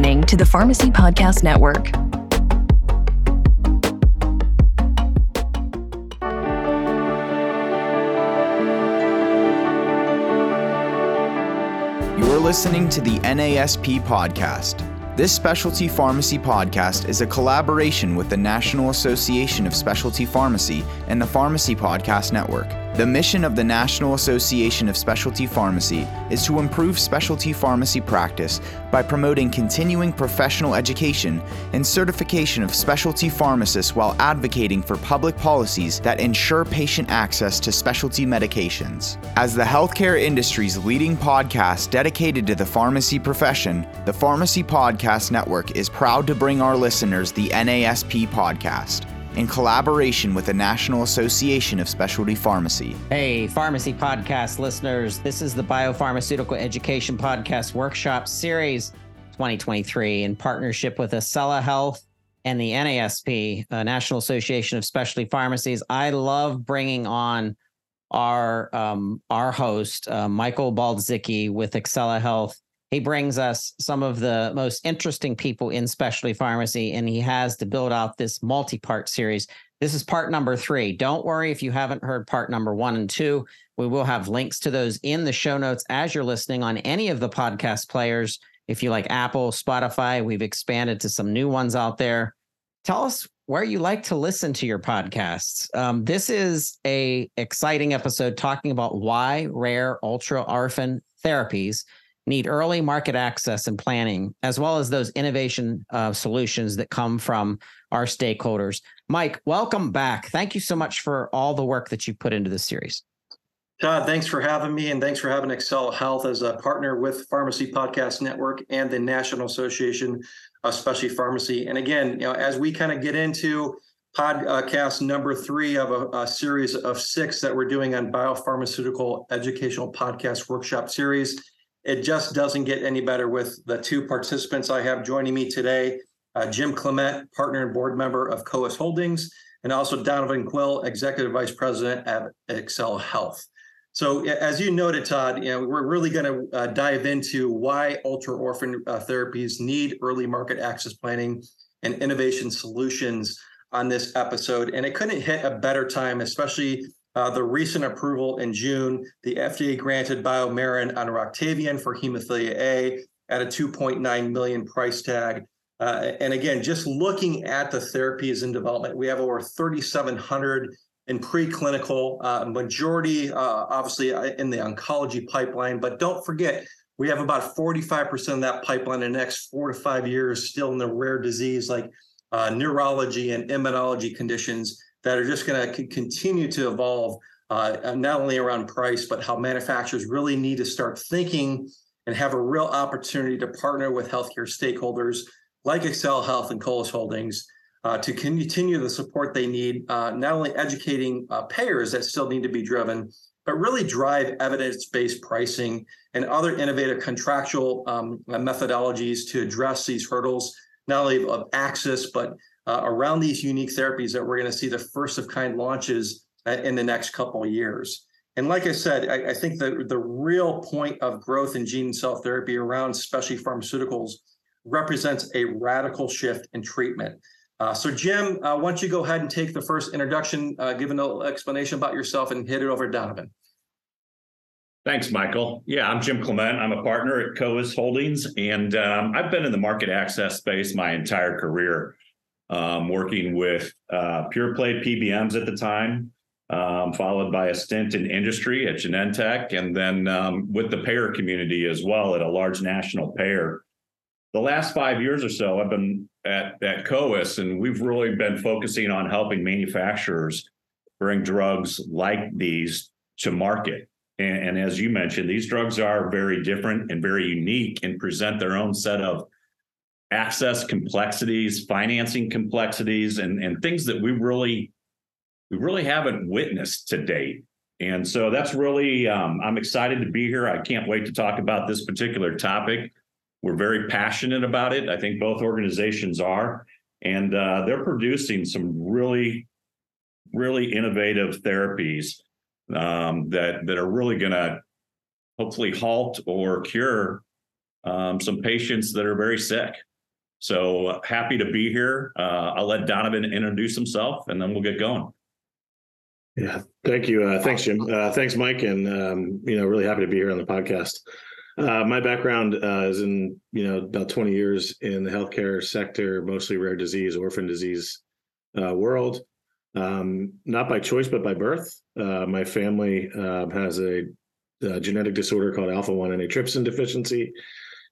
listening to the Pharmacy Podcast Network. You're listening to the NASP Podcast. This specialty pharmacy podcast is a collaboration with the National Association of Specialty Pharmacy and the Pharmacy Podcast Network. The mission of the National Association of Specialty Pharmacy is to improve specialty pharmacy practice by promoting continuing professional education and certification of specialty pharmacists while advocating for public policies that ensure patient access to specialty medications. As the healthcare industry's leading podcast dedicated to the pharmacy profession, the Pharmacy Podcast Network is proud to bring our listeners the NASP podcast in collaboration with the National Association of Specialty Pharmacy. Hey, Pharmacy Podcast listeners, this is the Biopharmaceutical Education Podcast Workshop Series 2023 in partnership with Ascella Health and the NASP, uh, National Association of Specialty Pharmacies. I love bringing on our um, our host, uh, Michael Baldzicki with Ascella Health he brings us some of the most interesting people in specialty pharmacy, and he has to build out this multi part series. This is part number three. Don't worry if you haven't heard part number one and two. We will have links to those in the show notes as you're listening on any of the podcast players. If you like Apple, Spotify, we've expanded to some new ones out there. Tell us where you like to listen to your podcasts. Um, this is a exciting episode talking about why rare ultra orphan therapies need early market access and planning, as well as those innovation uh, solutions that come from our stakeholders. Mike, welcome back. Thank you so much for all the work that you put into this series. Todd, thanks for having me, and thanks for having Ascella Health as a partner with Pharmacy Podcast Network and the National Association of Specialty Pharmacy. And again, you know, as we kind of get into podcast number three of a, a, series of six that we're doing on biopharmaceutical educational podcast workshop series, it just doesn't get any better with the two participants I have joining me today uh, Jim Clement, partner and board member of Coeus Holdings, and also Donovan Quill, executive vice president at Ascella Health. So, as you noted, Todd, you know we're really going to uh, dive into why ultra orphan uh, therapies need early market access planning and innovation solutions on this episode. And it couldn't hit a better time, especially uh, the recent approval in June, the FDA granted BioMarin on Roctavian for hemophilia A at a 2.9 million price tag. Uh, and again, just looking at the therapies in development, we have over 3,700 in preclinical, uh, majority uh, obviously uh, in the oncology pipeline. But don't forget, we have about 45% of that pipeline in the next four to five years still in the rare disease like uh, neurology and immunology conditions that are just going to continue to evolve, uh, not only around price, but how manufacturers really need to start thinking and have a real opportunity to partner with healthcare stakeholders like Ascella Health and Coeus Holdings uh, to continue the support they need, uh, not only educating uh, payers that still need to be driven, but really drive evidence based pricing and other innovative contractual um, methodologies to address these hurdles, not only of access, but uh, around these unique therapies that we're going to see the first of kind launches uh, in the next couple years. And like I said, I, I, think the, the real point of growth in gene and cell therapy around specialty pharmaceuticals represents a radical shift in treatment. Uh, so, Jim, uh, why don't you go ahead and take the first introduction, uh, give a little explanation about yourself, and hit it over to Donovan. Thanks, Michael. Yeah, I'm Jim Clement. I'm a partner at Coeus Holdings, and um, I've been in the market access space my entire career um, working with uh, pure play PBMs at the time, um, followed by a stint in industry at Genentech, and then um, with the payer community as well at a large national payer. The last five years or so, I've been at, at Coeus, and we've really been focusing on helping manufacturers bring drugs like these to market. And, and as you mentioned, these drugs are very different and very unique and present their own set of access complexities, financing complexities, and, and things that we really we really haven't witnessed to date. And so that's really um, I'm excited to be here. I can't wait to talk about this particular topic. We're very passionate about it. I think both organizations are, and uh, they're producing some really, really innovative therapies um, that that are really going to hopefully halt or cure um, some patients that are very sick. So uh, happy to be here. Uh, I'll let Donovan introduce himself and then we'll get going. Yeah, thank you. Uh, thanks, Jim. Uh, thanks, Mike. And, um, you know, really happy to be here on the podcast. Uh, my background uh, is in, you know, about 20 years in the healthcare sector, mostly rare disease, orphan disease world. Um, not by choice, but by birth. My family has a, a, genetic disorder called alpha 1 antitrypsin deficiency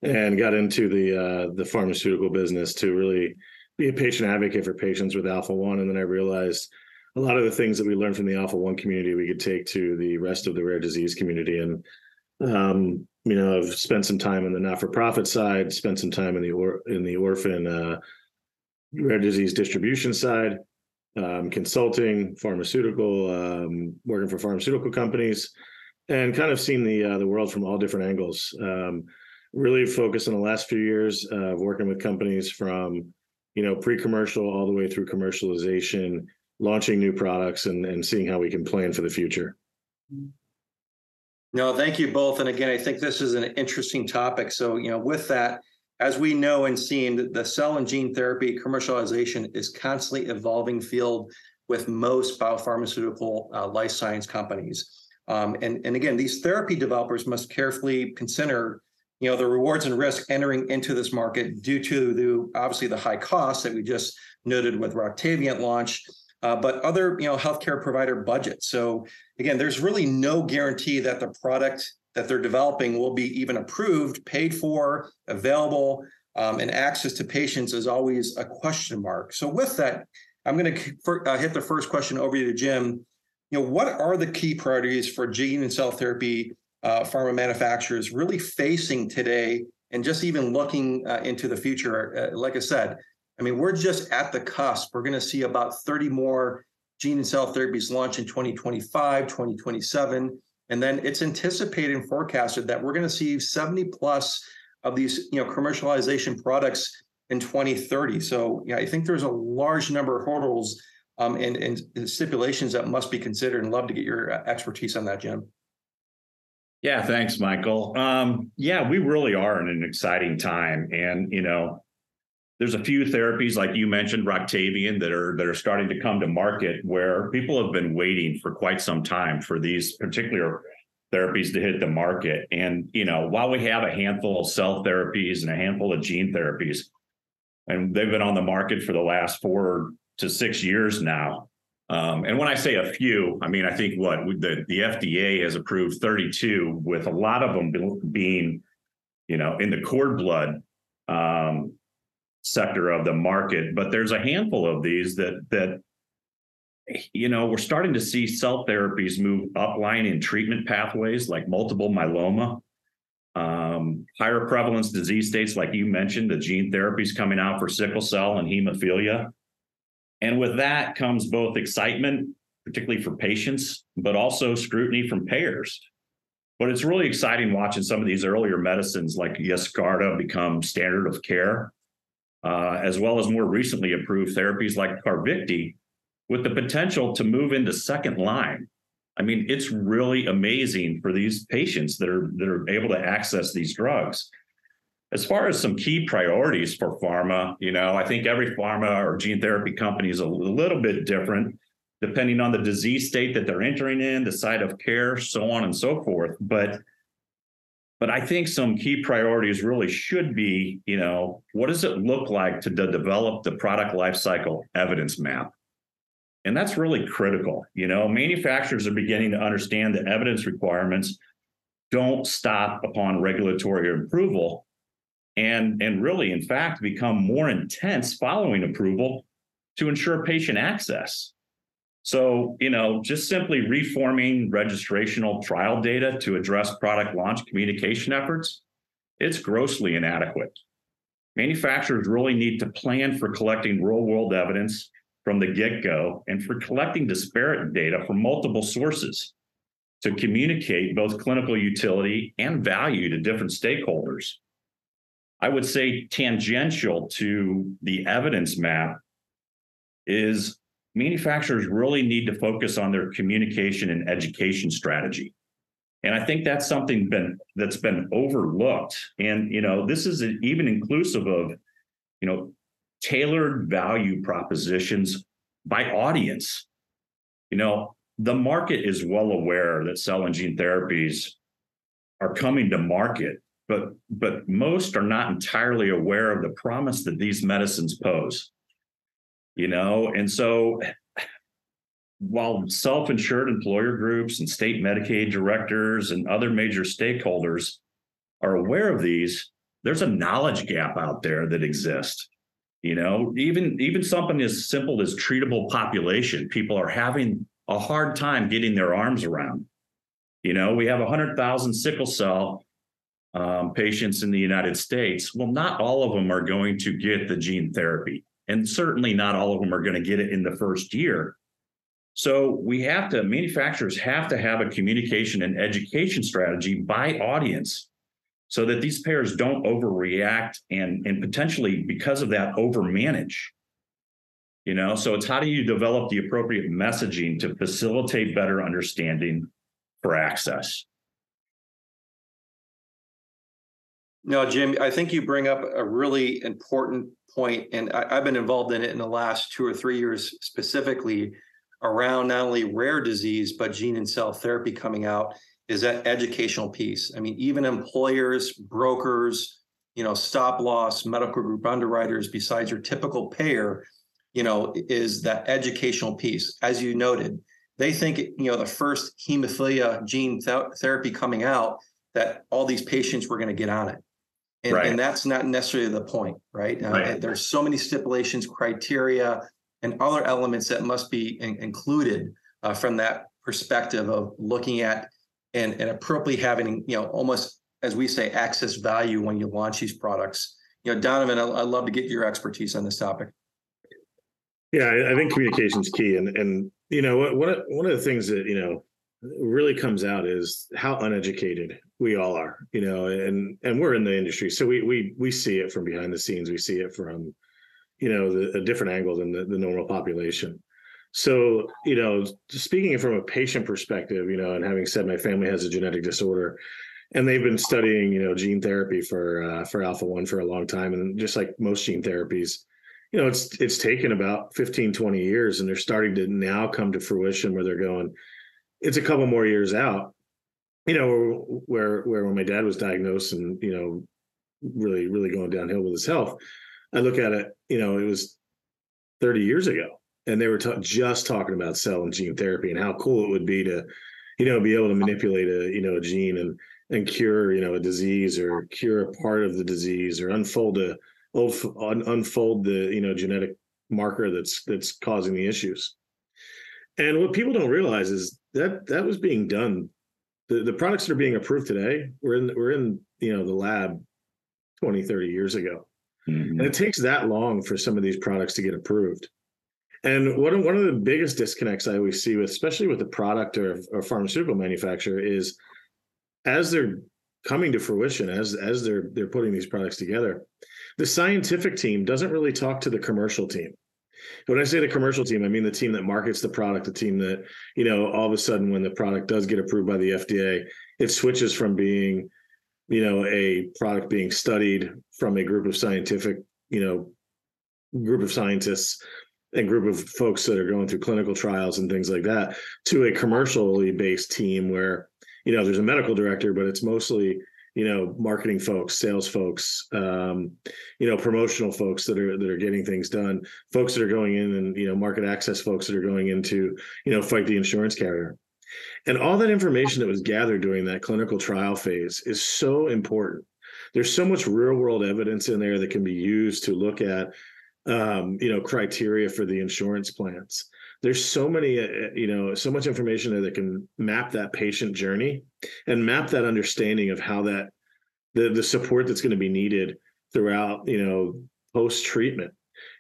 and got into the the pharmaceutical business to really be a patient advocate for patients with alpha 1. And then I realized a lot of the things that we learned from the alpha 1 community we could take to the rest of the rare disease community. And um, you know, I've spent some time in the not-for-profit side, spent some time in the or in the orphan uh, rare disease distribution side, um, consulting, pharmaceutical, um, working for pharmaceutical companies, and kind of seen the uh, the world from all different angles. Um, really focused in the last few years of working with companies from you know pre-commercial all the way through commercialization, launching new products, and and seeing how we can plan for the future. No, thank you both. And again, I think this is an interesting topic. So, you know, with that, as we know and seen, the cell and gene therapy commercialization is constantly evolving field with most biopharmaceutical uh, life science companies. Um, and, and again, these therapy developers must carefully consider, you know, the rewards and risk entering into this market due to the obviously the high costs that we just noted with Roctavian launch, uh, but other you know healthcare provider budgets. So again, there's really no guarantee that the product that they're developing will be even approved, paid for, available, um, and access to patients is always a question mark. So with that, I'm going to uh, hit the first question over to Jim. You know, what are the key priorities for gene and cell therapy uh, pharma manufacturers really facing today, and just even looking uh, into the future? Uh, like I said, I mean, we're just at the cusp. We're going to see about 30 more gene and cell therapies launch in 2025, 2027. And then it's anticipated and forecasted that we're going to see 70 plus of these, you know, commercialization products in 2030. So yeah, I think there's a large number of hurdles um, and, and stipulations that must be considered and love to get your uh, expertise on that, Jim. Yeah, thanks, Michael. Um, yeah, we really are in an exciting time. And, you know, there's a few therapies like you mentioned Roctavian that are that are starting to come to market where people have been waiting for quite some time for these particular therapies to hit the market and you know while we have a handful of cell therapies and a handful of gene therapies and they've been on the market for the last 4 to 6 years now um, and when I say a few, I mean I think what the the FDA has approved 32, with a lot of them being, you know, in the cord blood um, sector of the market. But there's a handful of these that that you know we're starting to see cell therapies move upline in treatment pathways like multiple myeloma, um, higher prevalence disease states like you mentioned, the gene therapies coming out for sickle cell and hemophilia. And with that comes both excitement, particularly for patients, but also scrutiny from payers. But it's really exciting watching some of these earlier medicines like Yescarta become standard of care uh, as well as more recently approved therapies like Carvykti, with the potential to move into second line. I mean, it's really amazing for these patients that are that are able to access these drugs. As far as some key priorities for pharma, you know, I think every pharma or gene therapy company is a little bit different depending on the disease state that they're entering in, the site of care, so on and so forth. But but I think some key priorities really should be, you know, what does it look like to de- develop the product lifecycle evidence map? And that's really critical. You know, manufacturers are beginning to understand that evidence requirements don't stop upon regulatory approval and, and really, in fact, become more intense following approval to ensure patient access. So, you know, just simply reforming registrational trial data to address product launch communication efforts, it's grossly inadequate. Manufacturers really need to plan for collecting real world evidence from the get go and for collecting disparate data from multiple sources to communicate both clinical utility and value to different stakeholders. I would say tangential to the evidence map is manufacturers really need to focus on their communication and education strategy. And I think that's something been that's been overlooked. And you know, this is even inclusive of you know, tailored value propositions by audience. You know, the market is well aware that cell and gene therapies are coming to market, but but most are not entirely aware of the promise that these medicines pose. You know, and so while self-insured employer groups and state Medicaid directors and other major stakeholders are aware of these, there's a knowledge gap out there that exists. You know, even even something as simple as treatable population, people are having a hard time getting their arms around. You know, we have 100,000 sickle cell um, patients in the United States. Well, not all of them are going to get the gene therapy, and certainly not all of them are going to get it in the first year. So we have to, manufacturers have to have a communication and education strategy by audience so that these payers don't overreact and, and potentially because of that overmanage. You know, so it's how do you develop the appropriate messaging to facilitate better understanding for access? No, Jim, I think you bring up a really important point, and I, have been involved in it in the last two or three years specifically around not only rare disease but gene and cell therapy coming out is that educational piece. I mean, even employers, brokers, you know, stop loss, medical group underwriters, besides your typical payer, you know, is that educational piece. As you noted, they think, you know, the first hemophilia gene th- therapy coming out, that all these patients were going to get on it. And, right. and, that's not necessarily the point, right? Uh, right. there's so many stipulations, criteria, and other elements that must be in- included uh, from that perspective of looking at and, and appropriately having, you know, almost as we say, access value when you launch these products. You know, Donovan, I, would love to get your expertise on this topic. Yeah, I, I think communication is key, and and you know, one one of the things that you know really comes out is how uneducated we all are. You know, and and we're in the industry, so we we we see it from behind the scenes. We see it from you know the, a different angle than the, the normal population so you know speaking from a patient perspective you know and having said my family has a genetic disorder and they've been studying you know gene therapy for uh, for alpha 1 for a long time and just like most gene therapies you know it's it's taken about 15 20 years and they're starting to now come to fruition where they're going it's a couple more years out you know where where when my dad was diagnosed and you know really really going downhill with his health I look at it, you know, it was 30 years ago, and they were just talking about cell and gene therapy and how cool it would be to, you know, be able to manipulate a, you know, a gene and and cure, you know, a disease or cure a part of the disease or unfold a unfold the, you know, genetic marker that's that's causing the issues. And what people don't realize is that that was being done. The, the products that are being approved today were in were in you know the lab 20 30 years ago Mm-hmm. And it takes that long for some of these products to get approved. And one of, one of the biggest disconnects I always see with, especially with the product or, or pharmaceutical manufacturer, is as they're coming to fruition, as as they're they're putting these products together, the scientific team doesn't really talk to the commercial team. When I say the commercial team, I mean the team that markets the product, the team that, you know, all of a sudden when the product does get approved by the FDA, it switches from being you know a product being studied from a group of scientific you know group of scientists and group of folks that are going through clinical trials and things like that to a commercially based team where you know there's a medical director but it's mostly you know marketing folks sales folks um, you know promotional folks that are that are getting things done folks that are going in and you know market access folks that are going into you know fight the insurance carrier and all that information that was gathered during that clinical trial phase is so important. There's so much real world evidence in there that can be used to look at, um, you know, criteria for the insurance plans. There's so many, uh, you know, so much information there that can map that patient journey and map that understanding of how that the the support that's going to be needed throughout, you know, post treatment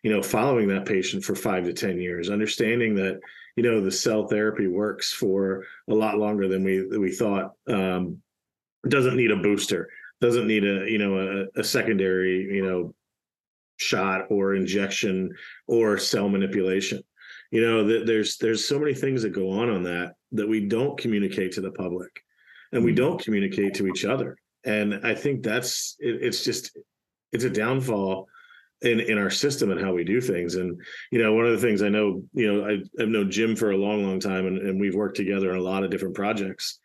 you know following that patient for five to ten years understanding that you know the cell therapy works for a lot longer than we we thought. Um, doesn't need a booster. Doesn't need a you know a, a secondary you know shot or injection or cell manipulation. You know that there's there's so many things that go on on that that we don't communicate to the public, and we mm-hmm. don't communicate to each other. And I think that's it, it's just it's a downfall in in our system and how we do things. And you know, one of the things I know, you know, I, I've known Jim for a long, long time, and, and we've worked together in a lot of different projects.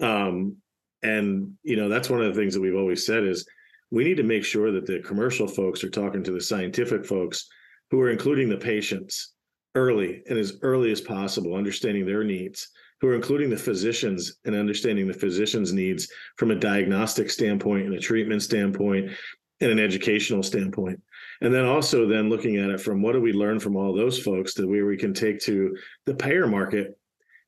Um, and you know, that's one of the things that we've always said is we need to make sure that the commercial folks are talking to the scientific folks who are including the patients early and as early as possible, understanding their needs, who are including the physicians and understanding the physicians' needs from a diagnostic standpoint and a treatment standpoint and an educational standpoint. And then also then looking at it from what do we learn from all those folks that where we can take to the payer market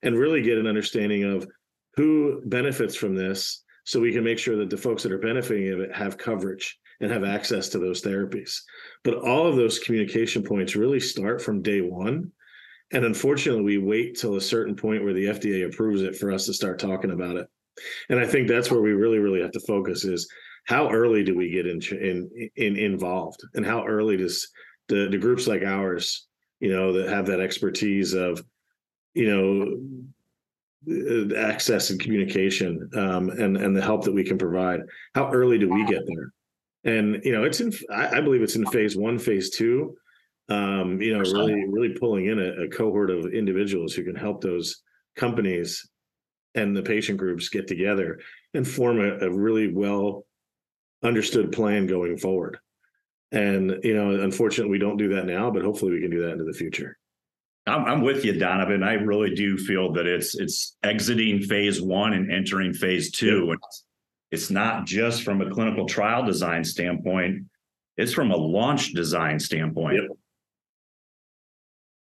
and really get an understanding of who benefits from this so we can make sure that the folks that are benefiting of it have coverage and have access to those therapies. But all of those communication points really start from day one. And unfortunately, we wait till a certain point where the FDA approves it for us to start talking about it. And I think that's where we really, really have to focus is how early do we get in, in, in involved and how early does the, the groups like ours, you know, that have that expertise of, you know, access and communication um, and and the help that we can provide. How early do we get there? And you know, it's in. I, I believe it's in phase one, phase two. Um, you know, really, really pulling in a, a cohort of individuals who can help those companies and the patient groups get together and form a, a really well understood plan going forward. And you know, unfortunately, we don't do that now, but hopefully, we can do that into the future. I'm, I'm with you, Donovan. I really do feel that it's it's exiting phase one and entering phase two. Yep. It's, it's not just from a clinical trial design standpoint; it's from a launch design standpoint. Yep.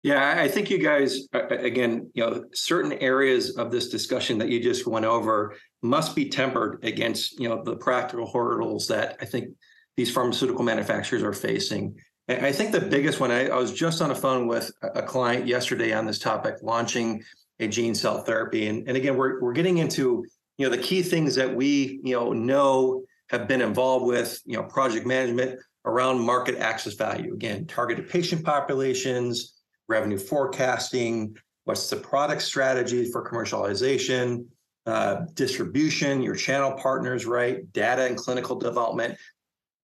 Yeah, I think you guys, again, you know, certain areas of this discussion that you just went over must be tempered against, you know, the practical hurdles that I think these pharmaceutical manufacturers are facing. I think the biggest one, I, I, was just on a phone with a client yesterday on this topic, launching a gene cell therapy. And, and again, we're, we're getting into, you know, the key things that we, you know, know have been involved with, you know, project management around market access value. Again, targeted patient populations, revenue forecasting, what's the product strategy for commercialization, uh, distribution, your channel partners, right? Data and clinical development.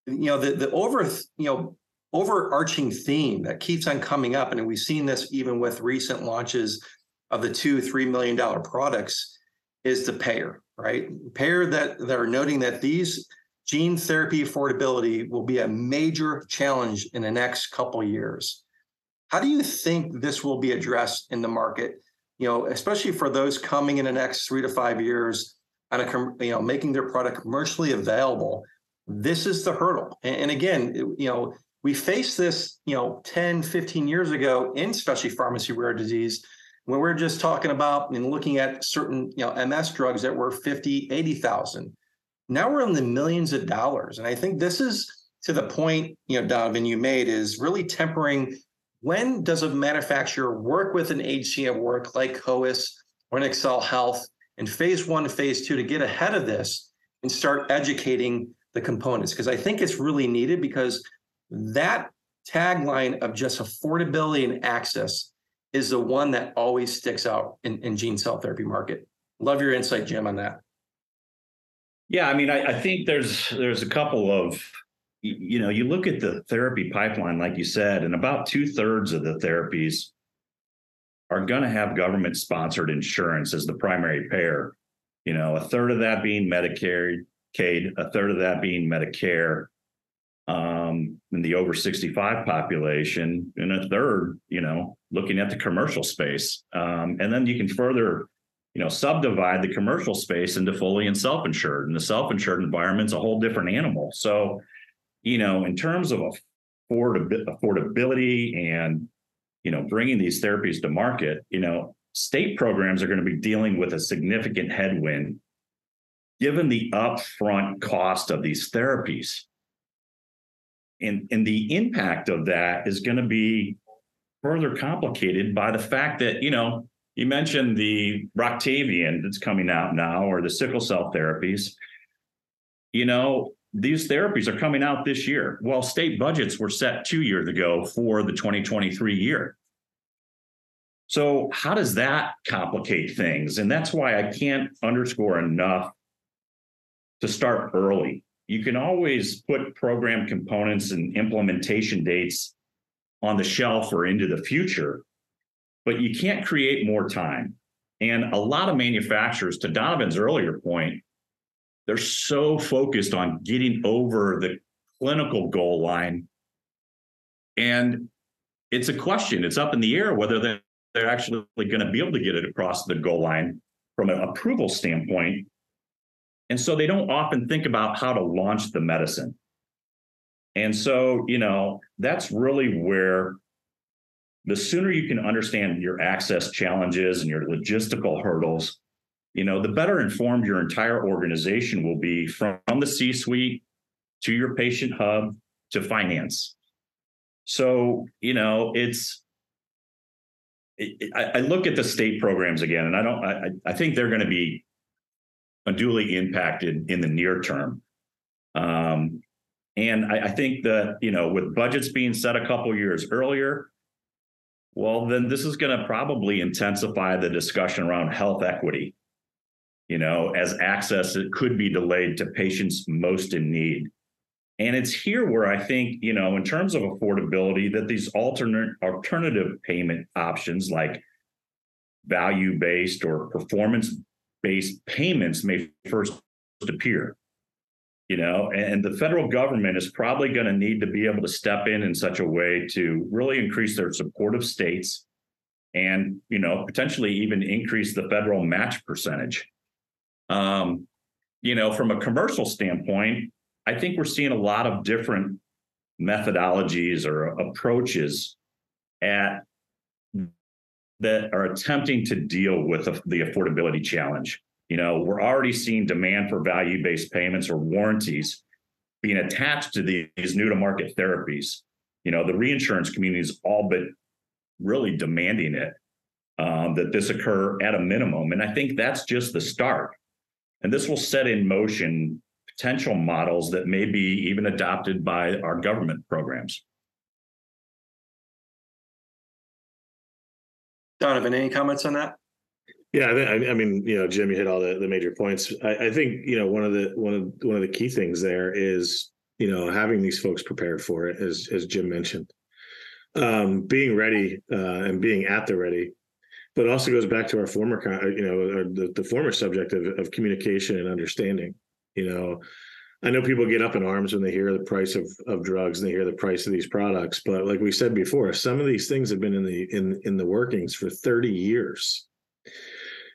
You know, the, the over, you know, overarching theme that keeps on coming up, and we've seen this even with recent launches of the two, three million dollar products, is the payer, right? Payer that, are noting that these gene therapy affordability will be a major challenge in the next couple years. How do you think this will be addressed in the market? You know, especially for those coming in the next three to five years on a you know making their product commercially available. This is the hurdle. And, and again, you know, we faced this, you know, 10, 15 years ago in specialty pharmacy rare disease when we are just talking about and looking at certain, you know, MS drugs that were 50, 80,000. Now we're in the millions of dollars. And I think this is to the point, you know, Donovan, you made is really tempering when does a manufacturer work with an of work like Coeus or an Ascella Health in phase one, phase two to get ahead of this and start educating the components? Because I think it's really needed because that tagline of just affordability and access is the one that always sticks out in, in gene cell therapy market. Love your insight, Jim, on that. Yeah, I mean, I, I think there's there's a couple of you know, you look at the therapy pipeline, like you said, and about two thirds of the therapies are going to have government sponsored insurance as the primary payer. You know, a third of that being Medicare, a third of that being Medicare, um, in the over 65 population, and a third, you know, looking at the commercial space. Um, and then you can further, you know, subdivide the commercial space into fully and self-insured. And the self-insured environment's a whole different animal. So, you know, in terms of a affordability and, you know, bringing these therapies to market, you know, state programs are going to be dealing with a significant headwind given the upfront cost of these therapies and and the impact of that is going to be further complicated by the fact that you know you mentioned the Roctavian that's coming out now or the sickle cell therapies. You know these therapies are coming out this year. Well state budgets were set 2 years ago for the 2023 year. So how does that complicate things? And that's why I can't underscore enough to start early you can always put program components and implementation dates on the shelf or into the future, but you can't create more time. And a lot of manufacturers, to Donovan's earlier point, they're so focused on getting over the clinical goal line. And it's a question, it's up in the air whether they're, actually going to be able to get it across the goal line from an approval standpoint. And so they don't often think about how to launch the medicine. And so, you know, that's really where the sooner you can understand your access challenges and your logistical hurdles, you know, the better informed your entire organization will be from the C suite to your patient hub to finance. So, you know, it's, I, I look at the state programs again, and I don't, I, I think they're going to be unduly impacted in the near term. Um, and I, I, think that, you know, with budgets being set a couple years earlier, well, then this is going to probably intensify the discussion around health equity, you know, as access it could be delayed to patients most in need. And it's here where I think, you know, in terms of affordability, that these alternate alternative payment options like value based or performance based payments may first appear you know? And the federal government is probably going to need to be able to step in in such a way to really increase their support of states and you know potentially even increase the federal match percentage. Um, you know from a commercial standpoint i think we're seeing a lot of different methodologies or approaches at that are attempting to deal with the affordability challenge you know, we're already seeing demand for value based payments or warranties being attached to these new to market therapies. You know, the reinsurance community is all but really demanding it um, that this occur at a minimum. And I think that's just the start. And this will set in motion potential models that may be even adopted by our government programs. Donovan, any comments on that? Yeah, I, mean, you know, Jim, you hit all the, the major points. I, I, think you know one of the one of one of the key things there is you know having these folks prepared for it, as as Jim mentioned, um, being ready uh, and being at the ready, but also goes back to our former, you know, the, the former subject of, of communication and understanding. You know, I know people get up in arms when they hear the price of, of drugs and they hear the price of these products, but like we said before, some of these things have been in the in in the workings for 30 years.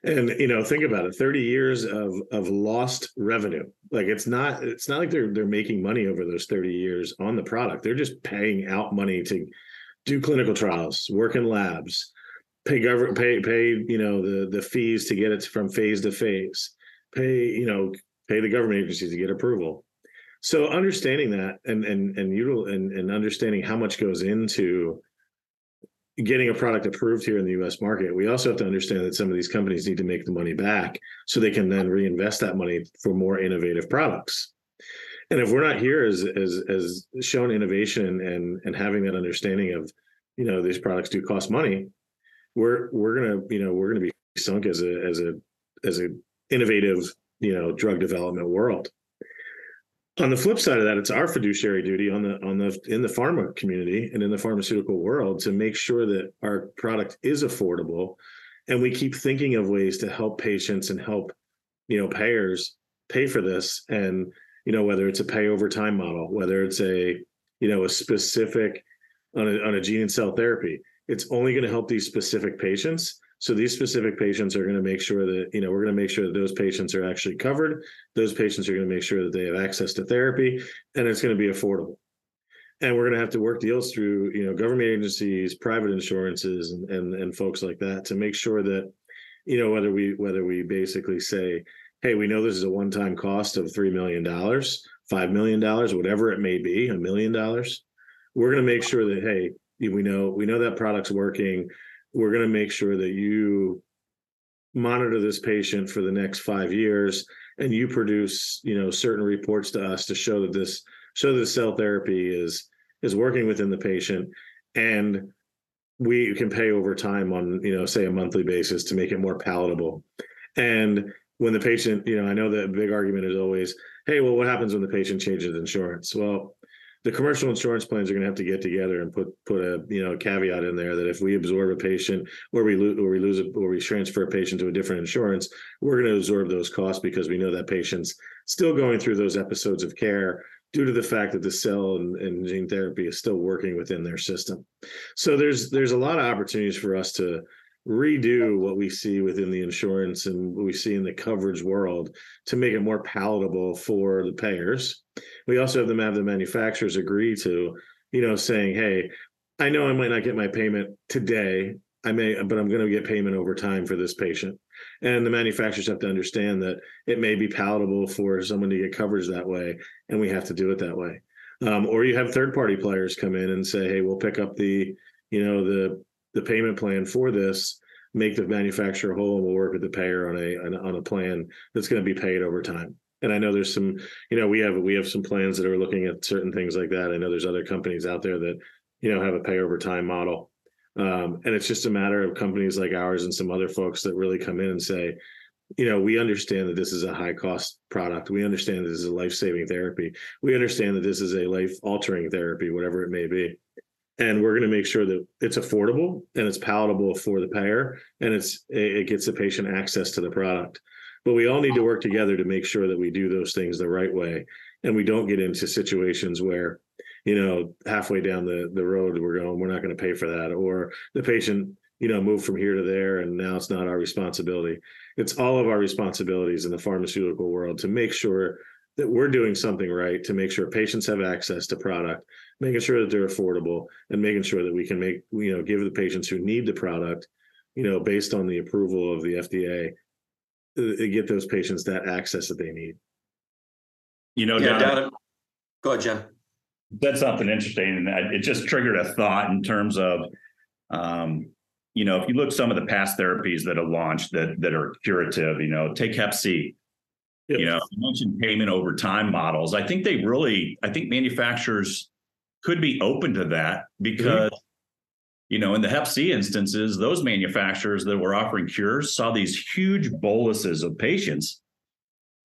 And you know think about it 30 years of of lost revenue. Like it's not it's not like they're they're making money over those 30 years on the product. They're just paying out money to do clinical trials work in labs pay government pay pay you know the the fees to get it from phase to phase pay you know pay the government agencies to get approval so understanding that and and and you and, and understanding how much goes into getting a product approved here in the US market, we also have to understand that some of these companies need to make the money back so they can then reinvest that money for more innovative products. And if we're not here as as as showing innovation and and having that understanding of, you know, these products do cost money, we're we're gonna, you know, we're gonna be sunk as a as a as a innovative, you know, drug development world. On the flip side of that it's our fiduciary duty on the on the in the pharma community and in the pharmaceutical world to make sure that our product is affordable and we keep thinking of ways to help patients and help you know payers pay for this. And you know whether it's a pay over time model whether it's a you know a specific on a, on a gene and cell therapy it's only going to help these specific patients so these specific patients are going to make sure that, you know, we're going to make sure that those patients are actually covered. Those patients are going to make sure that they have access to therapy and it's going to be affordable. And we're going to have to work deals through, you know, government agencies, private insurances and, and, and folks like that to make sure that, you know, whether we, whether we basically say, Hey, we know this is a one-time cost of $3 million, $5 million, whatever it may be, a million dollars. We're going to make sure that, Hey, we know, we know that product's working we're going to make sure that you monitor this patient for the next five years and you produce you know certain reports to us to show that this show that cell therapy is is working within the patient and we can pay over time on you know say a monthly basis to make it more palatable and when the patient, you know, I know the big argument is always, hey, well, what happens when the patient changes insurance? Well, the commercial insurance plans are going to have to get together and put put a you know caveat in there that if we absorb a patient or we lose or we lose a, or we transfer a patient to a different insurance, we're going to absorb those costs because we know that patient's still going through those episodes of care due to the fact that the cell and, and gene therapy is still working within their system. So there's there's a lot of opportunities for us to redo what we see within the insurance and what we see in the coverage world to make it more palatable for the payers. We also have them have the manufacturers agree to, you know, saying, hey, I know I might not get my payment today. I may, but I'm going to get payment over time for this patient. And the manufacturers have to understand that it may be palatable for someone to get coverage that way, and we have to do it that way. Um, or you have third party players come in and say, hey, we'll pick up the, you know, the the payment plan for this, make the manufacturer whole, and we'll work with the payer on a on a plan that's going to be paid over time. And I know there's some, you know, we have we have some plans that are looking at certain things like that. I know there's other companies out there that, you know, have a pay over time model. Um, and it's just a matter of companies like ours and some other folks that really come in and say, you know, we understand that this is a high cost product. We understand this is a life saving therapy. We understand that this is a life altering therapy, whatever it may be and we're going to make sure that it's affordable and it's palatable for the payer and it's it gets the patient access to the product but we all need to work together to make sure that we do those things the right way. And we don't get into situations where you know halfway down the the road we're going we're not going to pay for that or the patient you know moved from here to there and now it's not our responsibility. It's all of our responsibilities in the pharmaceutical world to make sure that we're doing something right to make sure patients have access to product making sure that they're affordable and making sure that we can make you know give the patients who need the product you know based on the approval of the fda uh, get those patients that access that they need. You know Yeah, Don, down at- go ahead, Jen. That's something interesting and I- it just triggered a thought in terms of um you know if you look some of the past therapies that have launched that that are curative you know take hep c. Yep. you know you mentioned payment over time models. I think they really i think manufacturers could be open to that because you know in the hep c instances those manufacturers that were offering cures saw these huge boluses of patients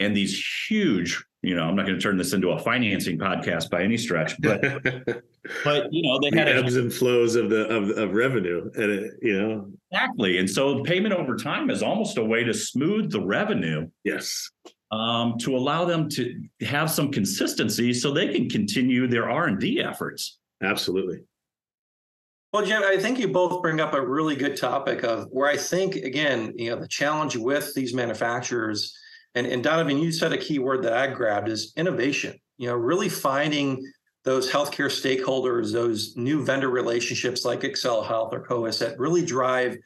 and these huge you know i'm not going to turn this into a financing podcast by any stretch but but you know they the had a ebbs and flows of the of, of revenue and it, you know Exactly. And so payment over time is almost a way to smooth the revenue yes um, to allow them to have some consistency so they can continue their R&D efforts. absolutely Well, Jen, I think you both bring up a really good topic of where I think, again, you know, the challenge with these manufacturers, and, and Donovan, you said a key word that I grabbed is innovation. You know, really finding those healthcare stakeholders, those new vendor relationships like Ascella Health or Coeus that really drive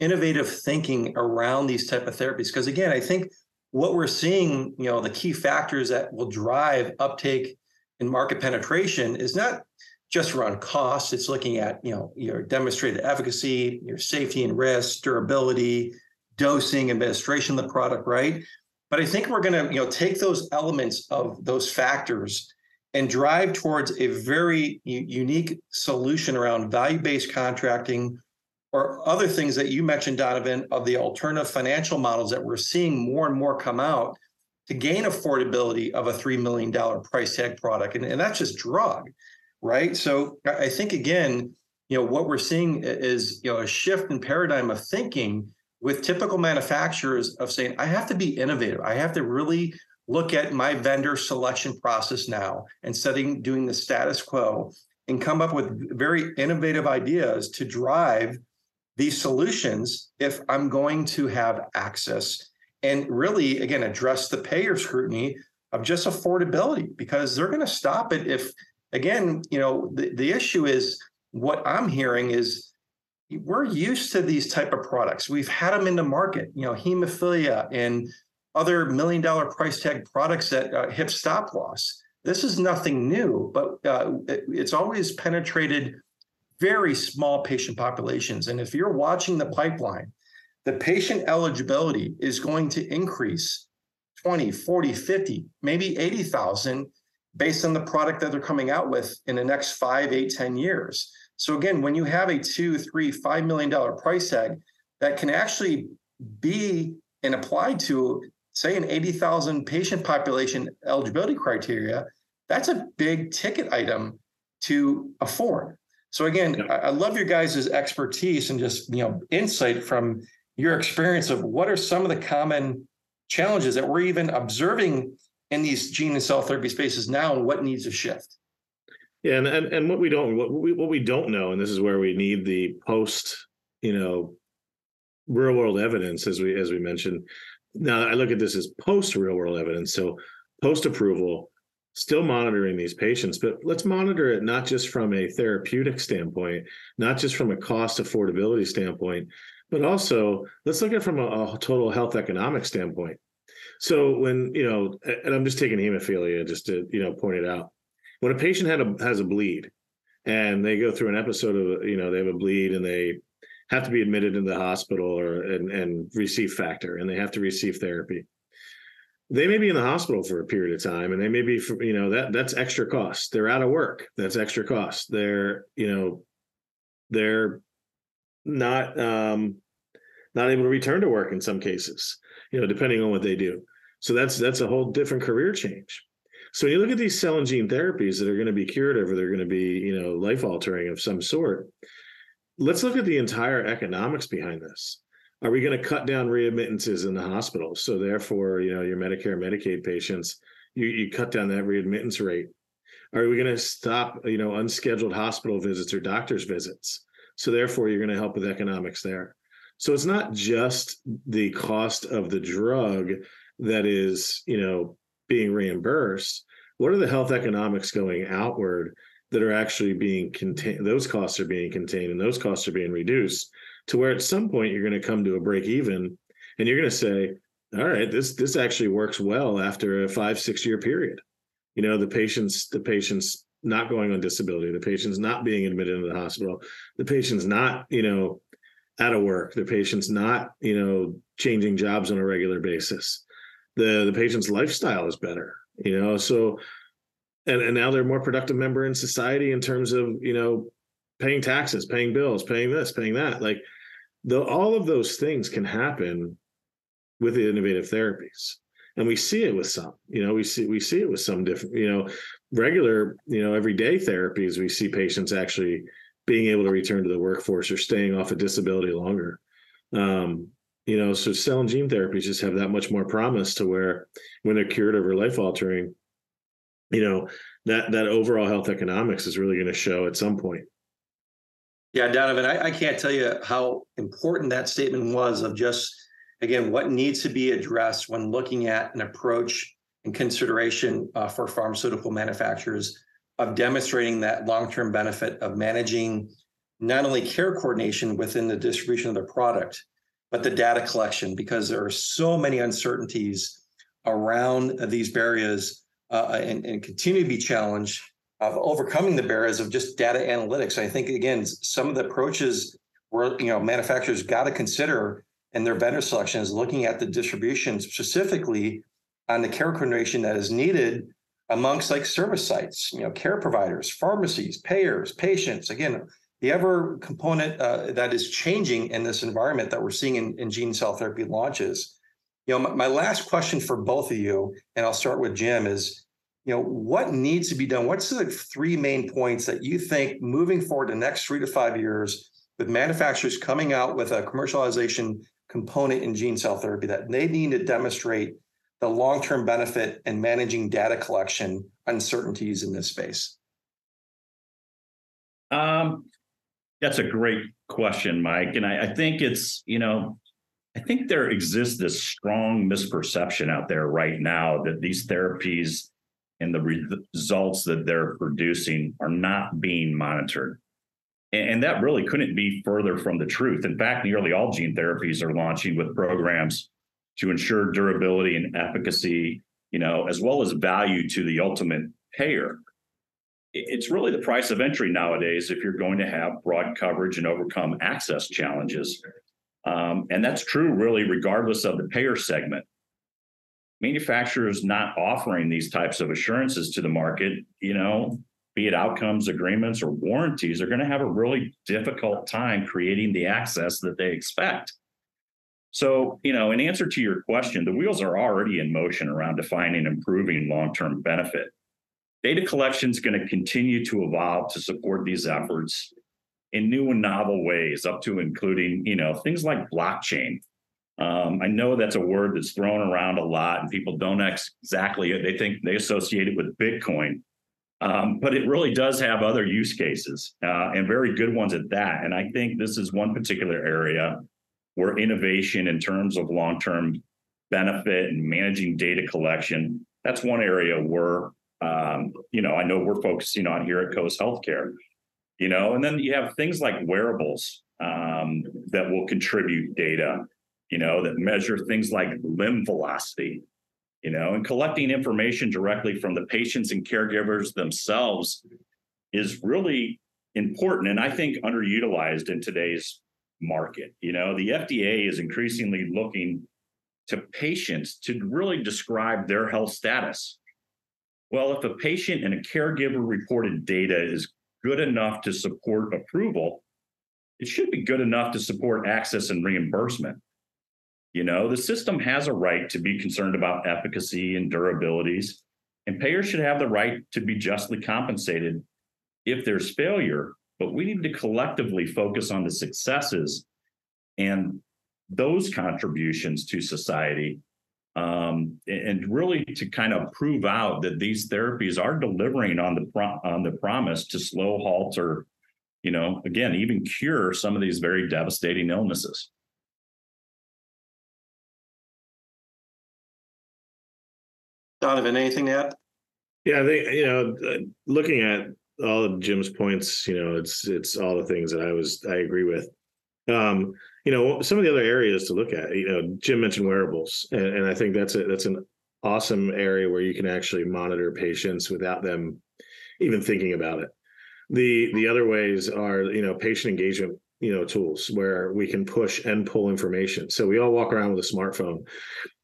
innovative thinking around these type of therapies. Because again, I think what we're seeing, you know, the key factors that will drive uptake and market penetration is not just around cost. It's looking at you know your demonstrated efficacy, your safety and risk, durability, dosing, administration of the product, right? But I think we're going to you know take those elements of those factors and drive towards a very u- unique solution around value-based contracting or other things that you mentioned, Donovan, of the alternative financial models that we're seeing more and more come out to gain affordability of a $3 million price tag product. And, and that's just drug right? So I think again, you know, what we're seeing is you know a shift in paradigm of thinking with typical manufacturers of saying, I have to be innovative. I have to really look at my vendor selection process now instead of doing the status quo and come up with very innovative ideas to drive these solutions if I'm going to have access and really again address the payer scrutiny of just affordability because they're going to stop it if again, you know, the, the issue is what I'm hearing is we're used to these type of products. We've had them in the market, you know, hemophilia and other million dollar price tag products that uh, hip stop loss. This is nothing new, but uh, it- it's always penetrated very small patient populations. And if you're watching the pipeline, the patient eligibility is going to increase 20, 40, 50, maybe 80,000 based on the product that they're coming out with in the next five, eight, 10 years. So again, when you have a two, three, five million dollar price tag that can actually be and applied to say an 80,000 patient population eligibility criteria, that's a big ticket item to afford. So again, I, I love your guys' expertise and just you know insight from your experience of what are some of the common challenges that we're even observing in these gene and cell therapy spaces now and what needs a shift. Yeah, and, and and what we don't what we what we don't know, and this is where we need the post, you know, real world evidence, as we as we mentioned. Now I look at this as post real world evidence. So post approval, still monitoring these patients, but let's monitor it not just from a therapeutic standpoint, not just from a cost affordability standpoint, but also let's look at it from a, a total health economic standpoint. So when you know, and I'm just taking hemophilia just to you know point it out. When a patient had a, has a bleed and they go through an episode of you know they have a bleed and they have to be admitted into the hospital or and, and receive factor and they have to receive therapy they may be in the hospital for a period of time and they may be you know that that's extra cost. They're out of work. That's extra cost. They're you know they're not um not able to return to work in some cases you know depending on what they do so that's that's a whole different career change so when you look at these cell and gene therapies that are going to be curative or they're going to be, you know, life altering of some sort. Let's look at the entire economics behind this. Are we going to cut down readmittances in the hospital? So therefore, you know, your Medicare, Medicaid patients, you, you cut down that readmittance rate. Are we going to stop, you know, unscheduled hospital visits or doctor's visits? So therefore, you're going to help with economics there. So it's not just the cost of the drug that is, you know, being reimbursed what are the health economics going outward that are actually being contained those costs are being contained and those costs are being reduced to where at some point you're going to come to a break even and you're going to say all right this this actually works well after a five six year period. You know the patients the patients not going on disability the patient's not being admitted into the hospital the patient's not you know out of work the patient's not you know changing jobs on a regular basis the the patient's lifestyle is better you know? So and and now they're a more productive member in society in terms of you know paying taxes paying bills paying this paying that like the all of those things can happen with the innovative therapies. And we see it with some you know we see we see it with some different you know regular you know everyday therapies we see patients actually being able to return to the workforce or staying off a disability longer. Um, you know so cell and gene therapies just have that much more promise to where when they're curative or life altering you know that that overall health economics is really going to show at some point. Yeah donovan I, I can't tell you how important that statement was of just again what needs to be addressed when looking at an approach and consideration uh, for pharmaceutical manufacturers of demonstrating that long-term benefit of managing not only care coordination within the distribution of the product but the data collection, because there are so many uncertainties around these barriers uh, and, and, continue to be challenged of overcoming the barriers of just data analytics. I think again, some of the approaches where you know manufacturers got to consider in their vendor selection is looking at the distribution specifically on the care coordination that is needed amongst like service sites, you know, care providers, pharmacies, payers, patients. Again, the other component uh, that is changing in this environment that we're seeing in, in gene cell therapy launches, you know, my, my, last question for both of you, and I'll start with Jim, is, you know, what needs to be done? What's the three main points that you think moving forward the next three to five years with manufacturers coming out with a commercialization component in gene cell therapy that they need to demonstrate the long-term benefit in managing data collection uncertainties in this space? Um, that's a great question, Mike. And I, I think it's, you know, I think there exists this strong misperception out there right now that these therapies and the re- results that they're producing are not being monitored. And, and that really couldn't be further from the truth. In fact, nearly all gene therapies are launching with programs to ensure durability and efficacy, you know, as well as value to the ultimate payer it's really the price of entry nowadays if you're going to have broad coverage and overcome access challenges. Um, and that's true really regardless of the payer segment. Manufacturers not offering these types of assurances to the market, you know, be it outcomes, agreements, or warranties, are going to have a really difficult time creating the access that they expect. So, you know, in answer to your question, the wheels are already in motion around defining and improving long-term benefit. Data collection is going to continue to evolve to support these efforts in new and novel ways, up to including, you know, things like blockchain. Um, I know that's a word that's thrown around a lot, and people don't ex- exactly they think they associate it with Bitcoin, um, but it really does have other use cases uh, and very good ones at that. And I think this is one particular area where innovation in terms of long-term benefit and managing data collection, that's one area where um, you know, I know we're focusing on here at Coeus Healthcare, you know, and then you have things like wearables um, that will contribute data, you know, that measure things like limb velocity, you know, and collecting information directly from the patients and caregivers themselves is really important and I think underutilized in today's market. You know, the FDA is increasingly looking to patients to really describe their health status. Well, if a patient and a caregiver reported data is good enough to support approval, it should be good enough to support access and reimbursement. You know, the system has a right to be concerned about efficacy and durabilities, and payers should have the right to be justly compensated if there's failure but we need to collectively focus on the successes and those contributions to society um, and really to kind of prove out that these therapies are delivering on the pro- on the promise to slow halt or you know again even cure some of these very devastating illnesses Donovan, anything to add? Yeah, I think you know, uh, looking at all of Jim's points, you know, it's it's all the things that I was I agree with. Um, you know, some of the other areas to look at, you know, Jim mentioned wearables, and, and I think that's a that's an awesome area where you can actually monitor patients without them even thinking about it. The the other ways are, you know, patient engagement, you know, tools where we can push and pull information. So we all walk around with a smartphone.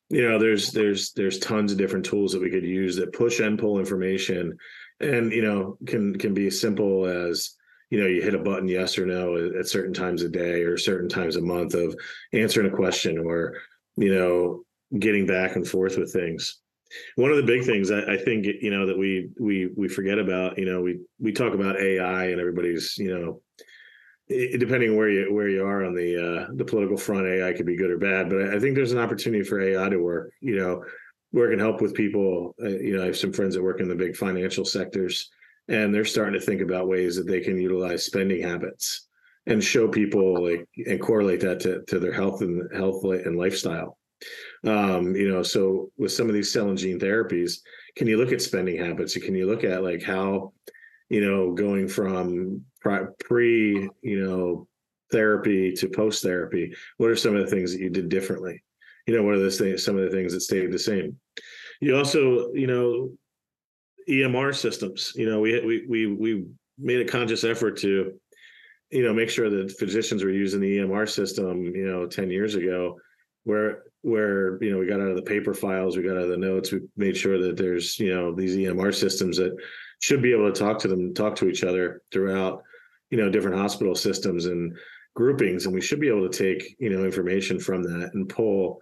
You know, there's there's there's tons of different tools that we could use that push and pull information and you know can can be as simple as you know you hit a button yes or no at certain times a day or certain times a month of answering a question or you know getting back and forth with things one of the big things I, I, think you know that we we we forget about you know we we talk about ai and everybody's you know it, depending where you where you are on the uh the political front ai could be good or bad but I, I think there's an opportunity for ai to work you know work and help with people. Uh, you know, I have some friends that work in the big financial sectors, and they're starting to think about ways that they can utilize spending habits and show people like and correlate that to, to their health and health and lifestyle. Um, you know, so with some of these cell and gene therapies, can you look at spending habits? Can you look at like how, you know, going from pre, you know, therapy to post therapy, what are some of the things that you did differently? you know, what are the things, some of the things that stayed the same. You also, you know, EMR systems. You know, we we we we made a conscious effort to, you know, make sure that physicians were using the EMR system. You know, ten years ago, where where you know we got out of the paper files, we got out of the notes, we made sure that there's you know these EMR systems that should be able to talk to them, talk to each other throughout, you know, different hospital systems and groupings, and we should be able to take you know information from that and pull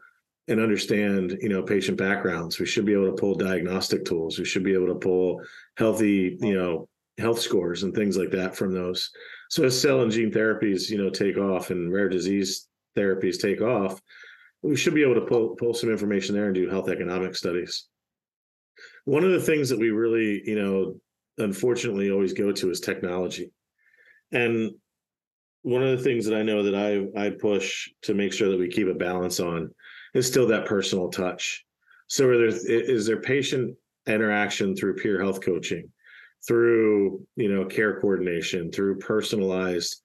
and understand you know patient backgrounds. We should be able to pull diagnostic tools. We should be able to pull healthy you know health scores and things like that from those. So as cell and gene therapies you know take off and rare disease therapies take off we should be able to pull pull some information there and do health economic studies. One of the things that we really you know unfortunately always go to is technology. And one of the things that i know that i i push to make sure that we keep a balance on is still that personal touch. So, there, is is there patient interaction through peer health coaching, through you know care coordination, through personalized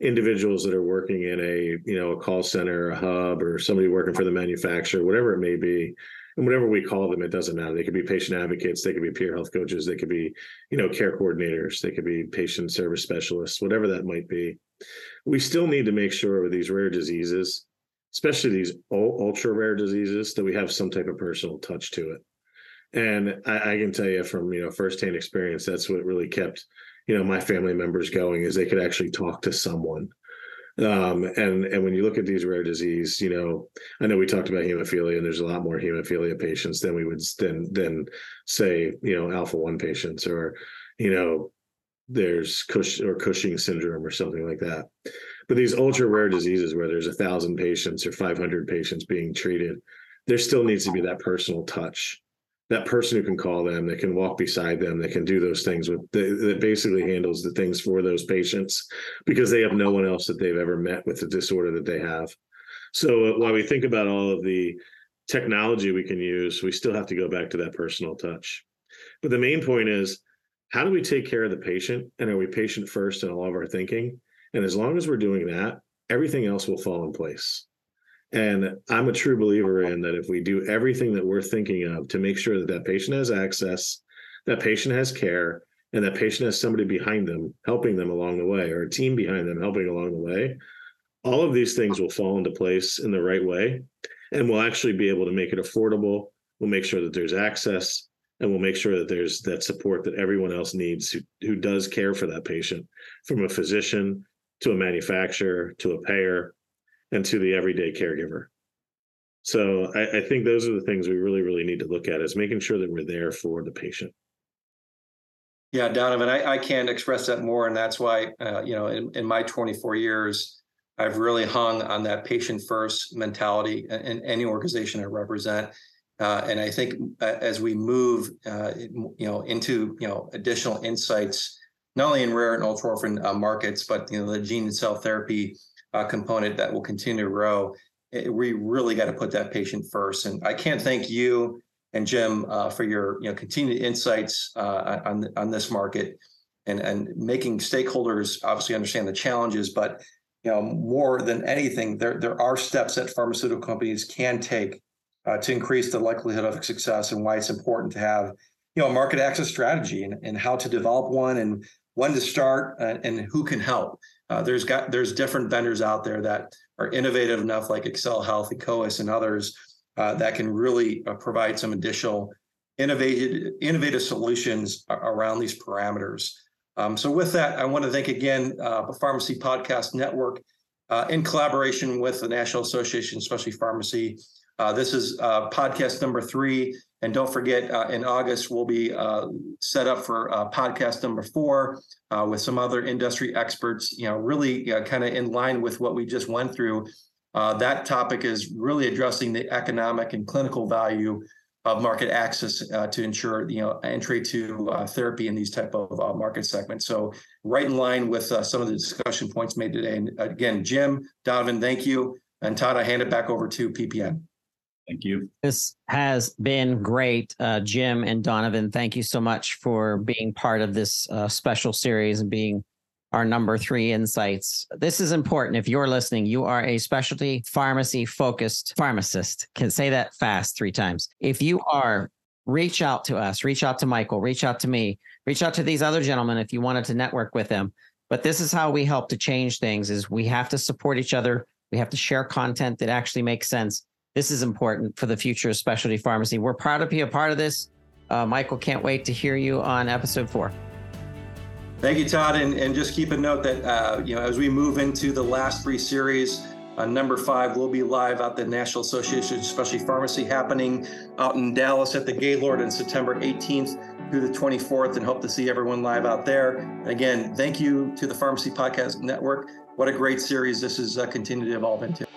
individuals that are working in a you know a call center, a hub, or somebody working for the manufacturer, whatever it may be, and whatever we call them, it doesn't matter. They could be patient advocates, they could be peer health coaches, they could be you know care coordinators, they could be patient service specialists, whatever that might be. We still need to make sure with these rare diseases especially these ultra rare diseases, that we have some type of personal touch to it. And I, I, can tell you from you know firsthand experience, that's what really kept you know my family members going is they could actually talk to someone. Um, and and when you look at these rare disease, you know, I know we talked about hemophilia, and there's a lot more hemophilia patients than we would than than say, you know, alpha one patients, or you know, there's Cush or Cushing syndrome or something like that. But these ultra rare diseases where there's a thousand patients or 500 patients being treated, there still needs to be that personal touch that person who can call them, that can walk beside them, that can do those things with that basically handles the things for those patients because they have no one else that they've ever met with the disorder that they have. So uh, while we think about all of the technology we can use, we still have to go back to that personal touch. But the main point is how do we take care of the patient and are we patient first in all of our thinking? And as long as we're doing that, everything else will fall in place. And I'm a true believer in that if we do everything that we're thinking of to make sure that that patient has access, that patient has care, and that patient has somebody behind them helping them along the way, or a team behind them helping along the way, all of these things will fall into place in the right way. And we'll actually be able to make it affordable. We'll make sure that there's access and we'll make sure that there's that support that everyone else needs who, who does care for that patient from a physician to a manufacturer to a payer and to the everyday caregiver. So I, I, think those are the things we really, really need to look at is making sure that we're there for the patient. Yeah, Donovan, I, I can't express that more. And that's why, uh, you know, in, in, my 24 years, I've really hung on that patient first mentality in, in any organization I represent. Uh, and I think uh, as we move, uh, you know, into, you know, additional insights, not only in rare and ultra orphan uh, markets, but, you know, the gene and cell therapy uh, component that will continue to grow. It, we really got to put that patient first. And I can't thank you and Jim uh, for your you know continued insights on on this market and and making stakeholders obviously understand the challenges. But you know more than anything, there there are steps that pharmaceutical companies can take uh, to increase the likelihood of success and why it's important to have you know a market access strategy and, and how to develop one and when to start uh, and who can help. Uh, there's got there's different vendors out there that are innovative enough, like Ascella Health, Coeus, and others, uh, that can really uh, provide some additional innovative innovative solutions around these parameters. Um, so, with that, I want to thank again uh, the Pharmacy Podcast Network, in collaboration with the National Association of Specialty Pharmacy. Uh, this is podcast number three. And don't forget, uh, in August, we'll be uh, set up for uh, podcast number four uh, with some other industry experts, you know, really kind of in line with what we just went through. Uh, that topic is really addressing the economic and clinical value of market access uh, to ensure, you know, entry to therapy in these type of market segments. So right in line with some of the discussion points made today. And again, Jim, Donovan, thank you. And Todd, I hand it back over to PPN. Thank you. This has been great. Uh, Jim and Donovan, thank you so much for being part of this uh, special series and being our number three insights. This is important. If you're listening, you are a specialty pharmacy focused pharmacist. Can say that fast three times. If you are, reach out to us, reach out to Michael, reach out to me, reach out to these other gentlemen if you wanted to network with them. But this is how we help to change things is we have to support each other. We have to share content that actually makes sense this is important for the future of specialty pharmacy. We're proud to be a part of this. Uh, Michael, can't wait to hear you on episode four. Thank you, Todd. And, and just keep a note that, uh, you know, as we move into the last three series, uh, number five will be live at the National Association of Specialty Pharmacy happening out in Dallas at the Gaylord on September 18th through the 24th and hope to see everyone live out there. And again, thank you to the Pharmacy Podcast Network. What a great series this is uh, continuing to evolve into.